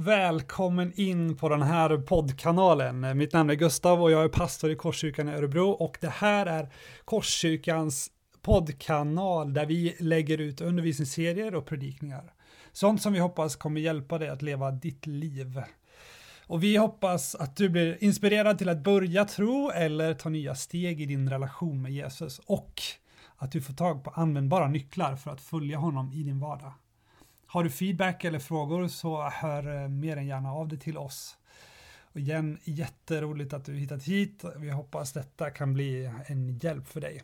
Välkommen in på den här poddkanalen. Mitt namn är Gustav och jag är pastor i Korskyrkan i Örebro och det här är Korskyrkans poddkanal där vi lägger ut undervisningsserier och predikningar. Sånt som vi hoppas kommer hjälpa dig att leva ditt liv. Och vi hoppas att du blir inspirerad till att börja tro eller ta nya steg i din relation med Jesus och att du får tag på användbara nycklar för att följa honom i din vardag. Har du feedback eller frågor så hör eh, mer än gärna av dig till oss. Och igen, jätteroligt att du hittat hit. Vi hoppas detta kan bli en hjälp för dig.